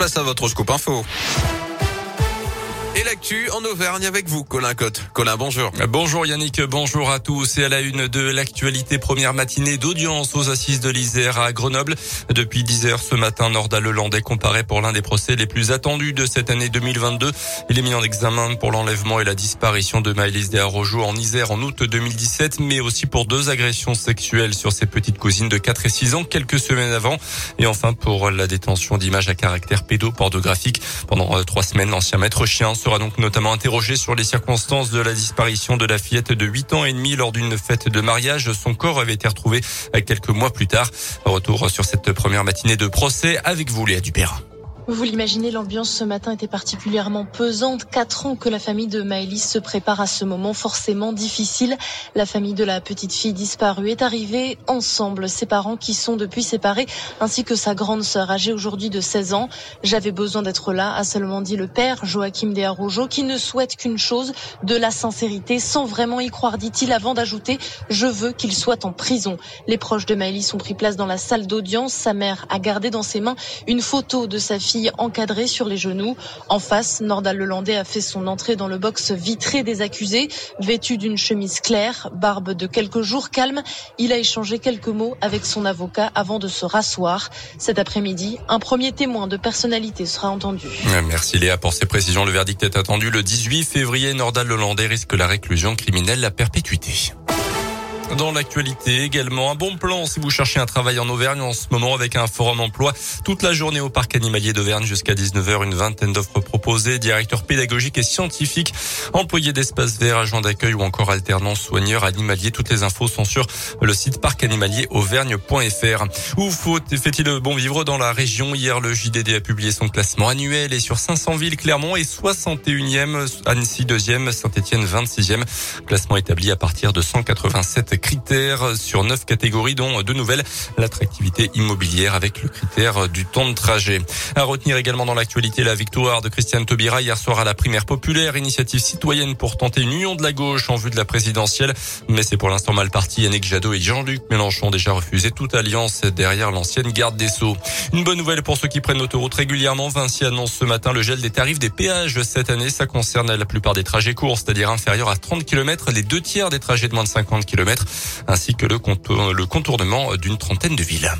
place à votre scoop info. Et l'actu en Auvergne avec vous, Colin Cotte. Colin, bonjour. Bonjour Yannick, bonjour à tous. Et à la une de l'actualité, première matinée d'audience aux assises de l'Isère à Grenoble. Depuis 10 heures ce matin, Norda Lelandais comparaît pour l'un des procès les plus attendus de cette année 2022. Il est mis en examen pour l'enlèvement et la disparition de Maëlys Desarrojo en Isère en août 2017, mais aussi pour deux agressions sexuelles sur ses petites cousines de 4 et 6 ans quelques semaines avant. Et enfin pour la détention d'images à caractère pédopornographique. Pendant euh, trois semaines, l'ancien maître chien donc notamment interrogé sur les circonstances de la disparition de la fillette de 8 ans et demi lors d'une fête de mariage. Son corps avait été retrouvé quelques mois plus tard. Retour sur cette première matinée de procès avec vous, Léa Dupérin. Vous l'imaginez, l'ambiance ce matin était particulièrement pesante. Quatre ans que la famille de Maëlys se prépare à ce moment forcément difficile. La famille de la petite fille disparue est arrivée ensemble. Ses parents qui sont depuis séparés, ainsi que sa grande sœur âgée aujourd'hui de 16 ans. J'avais besoin d'être là, a seulement dit le père, Joachim Desarrojo, qui ne souhaite qu'une chose, de la sincérité, sans vraiment y croire, dit-il, avant d'ajouter, je veux qu'il soit en prison. Les proches de Maëlys ont pris place dans la salle d'audience. Sa mère a gardé dans ses mains une photo de sa fille encadrée sur les genoux. En face, Nordal Lelandais a fait son entrée dans le box vitré des accusés, vêtu d'une chemise claire, barbe de quelques jours calme. Il a échangé quelques mots avec son avocat avant de se rasseoir. Cet après-midi, un premier témoin de personnalité sera entendu. Merci Léa pour ces précisions. Le verdict est attendu le 18 février. Nordal Lelandais risque la réclusion criminelle à perpétuité. Dans l'actualité également, un bon plan si vous cherchez un travail en Auvergne en ce moment avec un forum emploi toute la journée au parc animalier d'Auvergne jusqu'à 19h. Une vingtaine d'offres proposées, directeur pédagogique et scientifique, employé d'espace vert, agent d'accueil ou encore alternant soigneur animalier. Toutes les infos sont sur le site parcanimalierauvergne.fr. Où fait-il bon vivre dans la région? Hier, le JDD a publié son classement annuel et sur 500 villes, Clermont est 61e, Annecy 2e, Saint-Etienne 26e. Classement établi à partir de 187 critères sur neuf catégories, dont deux nouvelles. L'attractivité immobilière avec le critère du temps de trajet. À retenir également dans l'actualité la victoire de Christiane Taubira hier soir à la primaire populaire, initiative citoyenne pour tenter une union de la gauche en vue de la présidentielle. Mais c'est pour l'instant mal parti. Yannick Jadot et Jean-Luc Mélenchon ont déjà refusé toute alliance derrière l'ancienne garde des Sceaux. Une bonne nouvelle pour ceux qui prennent l'autoroute régulièrement. Vinci annonce ce matin le gel des tarifs des péages cette année. Ça concerne la plupart des trajets courts, c'est-à-dire inférieurs à 30 km, les deux tiers des trajets de moins de 50 km ainsi que le, contournement d'une trentaine de villes.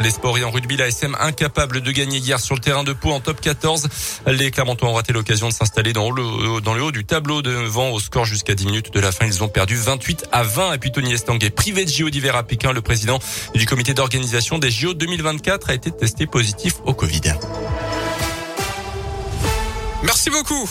Les sports et en rugby, la SM incapable de gagner hier sur le terrain de Pau en top 14. Les Clermontois ont raté l'occasion de s'installer dans le, haut du tableau devant au score jusqu'à 10 minutes de la fin. Ils ont perdu 28 à 20. Et puis Tony Estanguet, privé de JO d'hiver à Pékin, le président du comité d'organisation des JO 2024 a été testé positif au Covid. Merci beaucoup.